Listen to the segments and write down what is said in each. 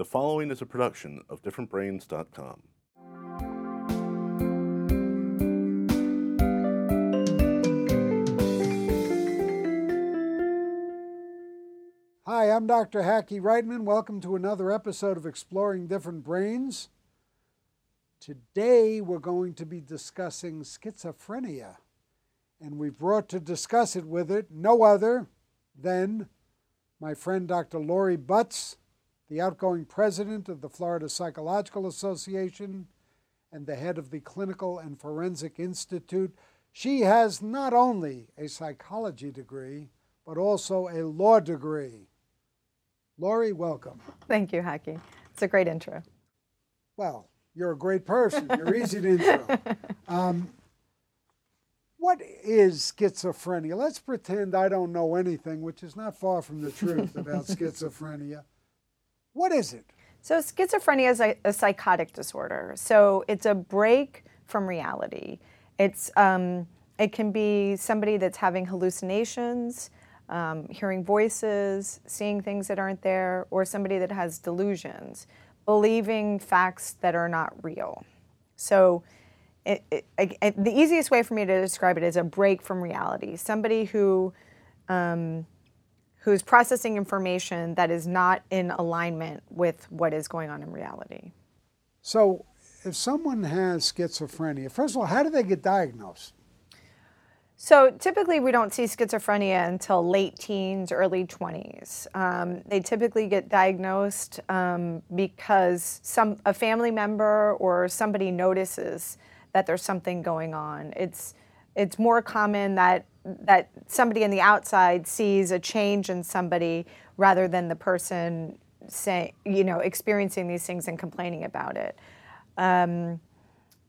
The following is a production of differentbrains.com. Hi, I'm Dr. Hackie Reitman. Welcome to another episode of Exploring Different Brains. Today we're going to be discussing schizophrenia, and we've brought to discuss it with it no other than my friend Dr. Lori Butts, the outgoing president of the Florida Psychological Association and the head of the Clinical and Forensic Institute. She has not only a psychology degree, but also a law degree. Lori, welcome. Thank you, Hackie. It's a great intro. Well, you're a great person. You're easy to intro. Um, what is schizophrenia? Let's pretend I don't know anything, which is not far from the truth about schizophrenia. What is it? So, schizophrenia is a, a, psychotic disorder. So, it's a break from reality. It's um, it can be somebody that's having hallucinations, um, hearing voices, seeing things that aren't there, or somebody that has delusions, believing facts that are not real. So, it, it, it, the easiest way for me to describe it is a break from reality. Somebody who um, who's processing information that is not in alignment with what is going on in reality. So, if someone has schizophrenia, first of all, how do they get diagnosed? So typically, we don't see schizophrenia until late teens, early 20s. Um, they typically get diagnosed um, because some a family member or somebody notices that there's something going on. It's it's more common that that somebody on the outside sees a change in somebody rather than the person say you know experiencing these things and complaining about it. Um,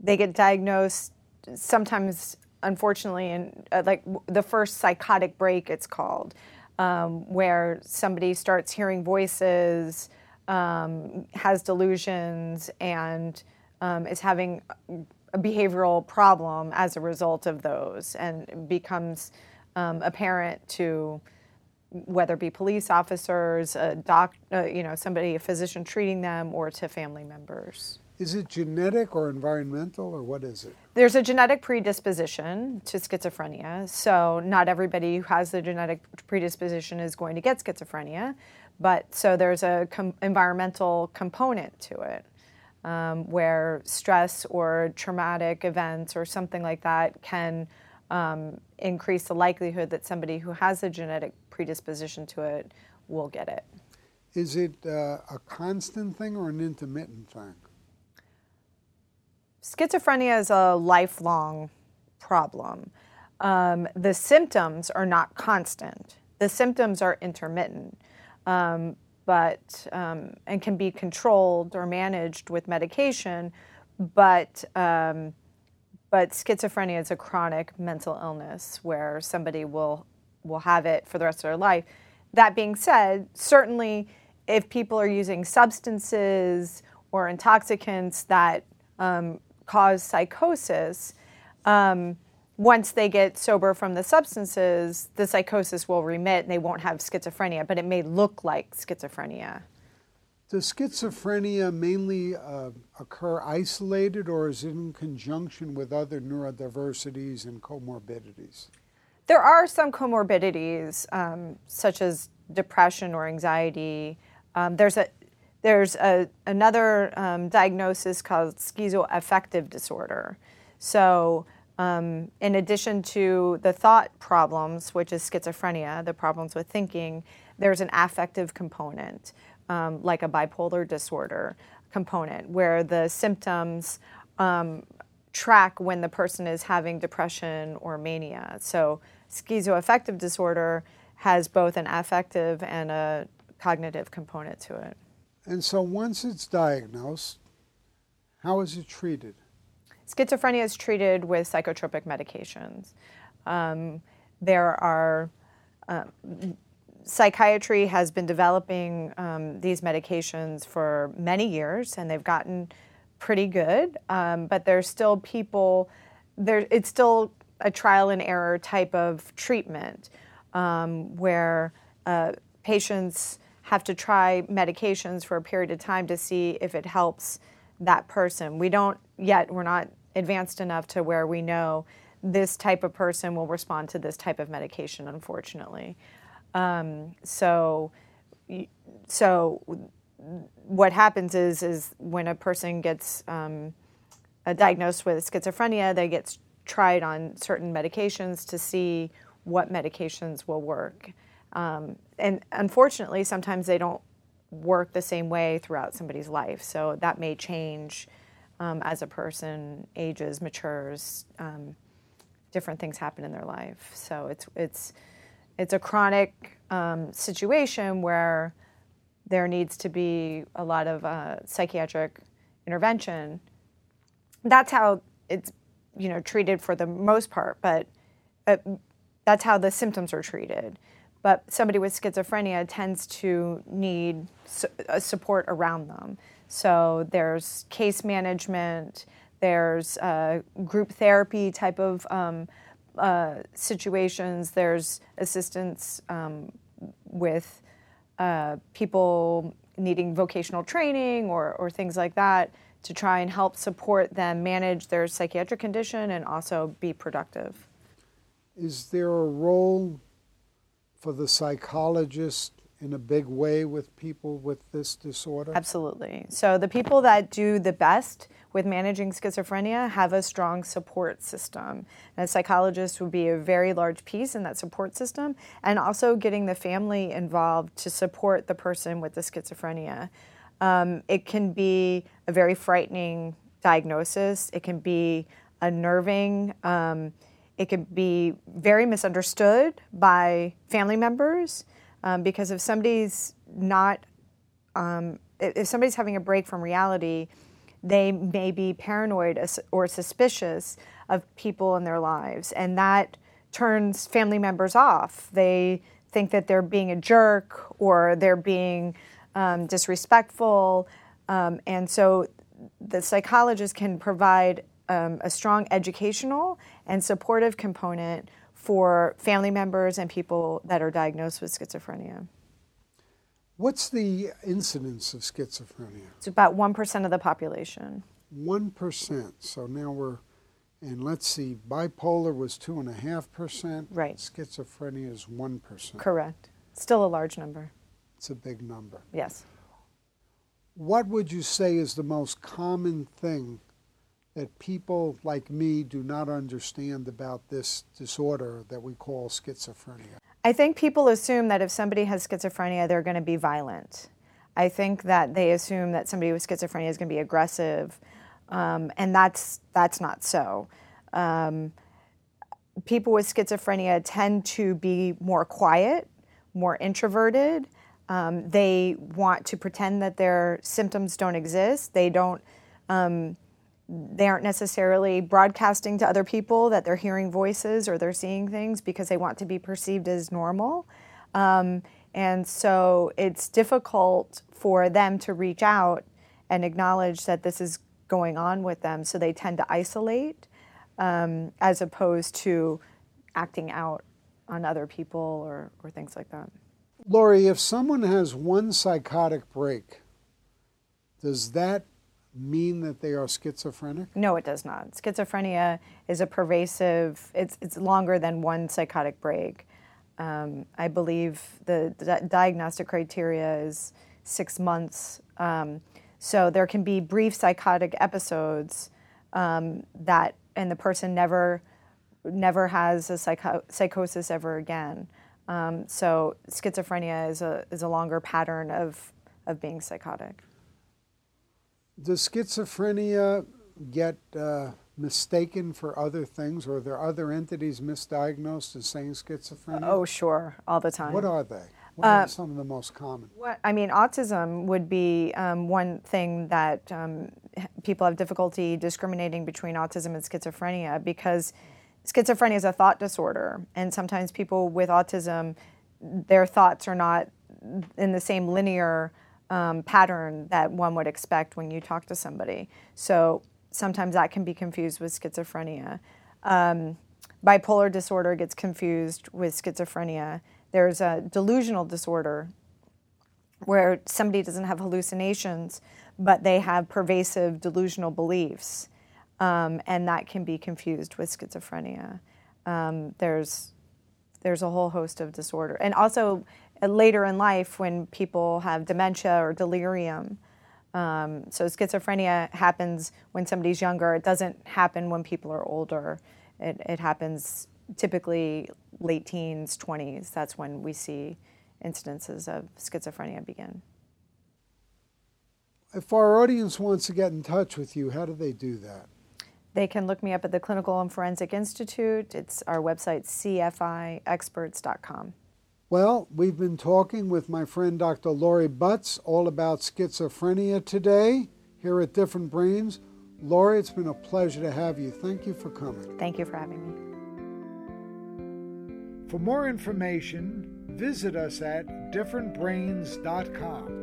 they get diagnosed sometimes, unfortunately, in uh, like the first psychotic break, it's called, um, where somebody starts hearing voices, um, has delusions, and um, is having a behavioral problem as a result of those and becomes um, apparent to whether it be police officers, a doc, uh, you know, somebody, a physician treating them, or to family members. Is it genetic or environmental, or what is it? There's a genetic predisposition to schizophrenia. So, not everybody who has the genetic predisposition is going to get schizophrenia, but so there's a com- environmental component to it um, where stress or traumatic events or something like that can um, increase the likelihood that somebody who has a genetic predisposition to it will get it. Is it uh, a constant thing or an intermittent thing? Schizophrenia is a lifelong problem. Um, the symptoms are not constant. The symptoms are intermittent. Um, but um, and can be controlled or managed with medication, but um, but schizophrenia is a chronic mental illness where somebody will will have it for the rest of their life. That being said, certainly if people are using substances or intoxicants that um, cause psychosis, um, once they get sober from the substances, the psychosis will remit and they won't have schizophrenia, but it may look like schizophrenia. Does schizophrenia mainly uh, occur isolated or is it in conjunction with other neurodiversities and comorbidities? There are some comorbidities, um, such as depression or anxiety. Um, there's a there's a, another um, diagnosis called schizoaffective disorder. So um, in addition to the thought problems, which is schizophrenia, the problems with thinking, there's an affective component, um, like a bipolar disorder component, where the symptoms um, track when the person is having depression or mania. So, schizoaffective disorder has both an affective and a cognitive component to it. And so, once it's diagnosed, how is it treated? Schizophrenia is treated with psychotropic medications. Um, there are uh, psychiatry has been developing um, these medications for many years, and they've gotten pretty good. Um, but there's still people. There, it's still a trial and error type of treatment um, where uh, patients have to try medications for a period of time to see if it helps that person. We don't yet, we're not advanced enough to where we know this type of person will respond to this type of medication, unfortunately. Um, so, so what happens is is when a person gets um, diagnosed with schizophrenia, they get tried on certain medications to see what medications will work. Um, and unfortunately, sometimes they don't work the same way throughout somebody's life. So that may change as a person ages, matures. Um, different things happen in their life. So it's it's it's a chronic um, situation where there needs to be a lot of uh, psychiatric intervention. That's how it's you know treated for the most part, but uh, that's how the symptoms are treated. But somebody with schizophrenia tends to need su- support around them. So there's case management, there's uh, group therapy type of um, uh, situations, there's assistance um, with uh, people needing vocational training or, or things like that to try and help support them manage their psychiatric condition and also be productive. Is there a role for the psychologist in a big way with people with this disorder? Absolutely. So the people that do the best with managing schizophrenia have a strong support system. And a psychologist would be a very large piece in that support system, and also getting the family involved to support the person with the schizophrenia. Um, it can be a very frightening diagnosis. It can be unnerving. Um, it can be very misunderstood by family members. Um, because if somebody's not, um, if somebody's having a break from reality, they may be paranoid or suspicious of people in their lives, and that turns family members off. They think that they're being a jerk or they're being um, disrespectful, um, and so the psychologist can provide um, a strong educational and supportive component for family members and people that are diagnosed with schizophrenia. What's the incidence of schizophrenia? It's about 1% of the population. 1%. So now we're, and let's see, bipolar was 2.5%. Right. Schizophrenia is 1%. Correct. Still a large number. It's a big number. Yes. What would you say is the most common thing that people like me do not understand about this disorder that we call schizophrenia? I think people assume that if somebody has schizophrenia, they're going to be violent. I think that they assume that somebody with schizophrenia is going to be aggressive, um, and that's that's not so. Um, people with schizophrenia tend to be more quiet, more introverted. Um, they want to pretend that their symptoms don't exist. They don't um, they aren't necessarily broadcasting to other people that they're hearing voices or they're seeing things because they want to be perceived as normal. Um, and so it's difficult for them to reach out and acknowledge that this is going on with them. So they tend to isolate um, as opposed to acting out on other people or, or things like that. Lori, if someone has one psychotic break, does that mean that they are schizophrenic? No, it does not. Schizophrenia is a pervasive, it's, it's longer than one psychotic break. Um, I believe the, diagnostic criteria is six months. Um, so there can be brief psychotic episodes um, that, and the person never, never has a psycho- psychosis ever again. Um, so schizophrenia is a, is a longer pattern of, of being psychotic. Does schizophrenia get uh, mistaken for other things, or are there other entities misdiagnosed as saying schizophrenia? Oh, sure, all the time. What are they? What are uh, some of the most common? What, I mean, autism would be um, one thing that um, people have difficulty discriminating between autism and schizophrenia because schizophrenia is a thought disorder, and sometimes people with autism, their thoughts are not in the same linear um, pattern that one would expect when you talk to somebody. So sometimes that can be confused with schizophrenia. Um, bipolar disorder gets confused with schizophrenia. There's a delusional disorder, where somebody doesn't have hallucinations, but they have pervasive delusional beliefs, um, and that can be confused with schizophrenia. Um, there's there's a whole host of disorder, and also uh, later in life when people have dementia or delirium. Um, so schizophrenia happens when somebody's younger. It doesn't happen when people are older. It, it happens typically late teens, 20s. That's when we see incidences of schizophrenia begin. If our audience wants to get in touch with you, how do they do that? They can look me up at the Clinical and Forensic Institute. It's our website, cfiexperts.com. Well, we've been talking with my friend Dr. Lori Butts all about schizophrenia today here at Different Brains. Lori, it's been a pleasure to have you. Thank you for coming. Thank you for having me. For more information, visit us at differentbrains.com.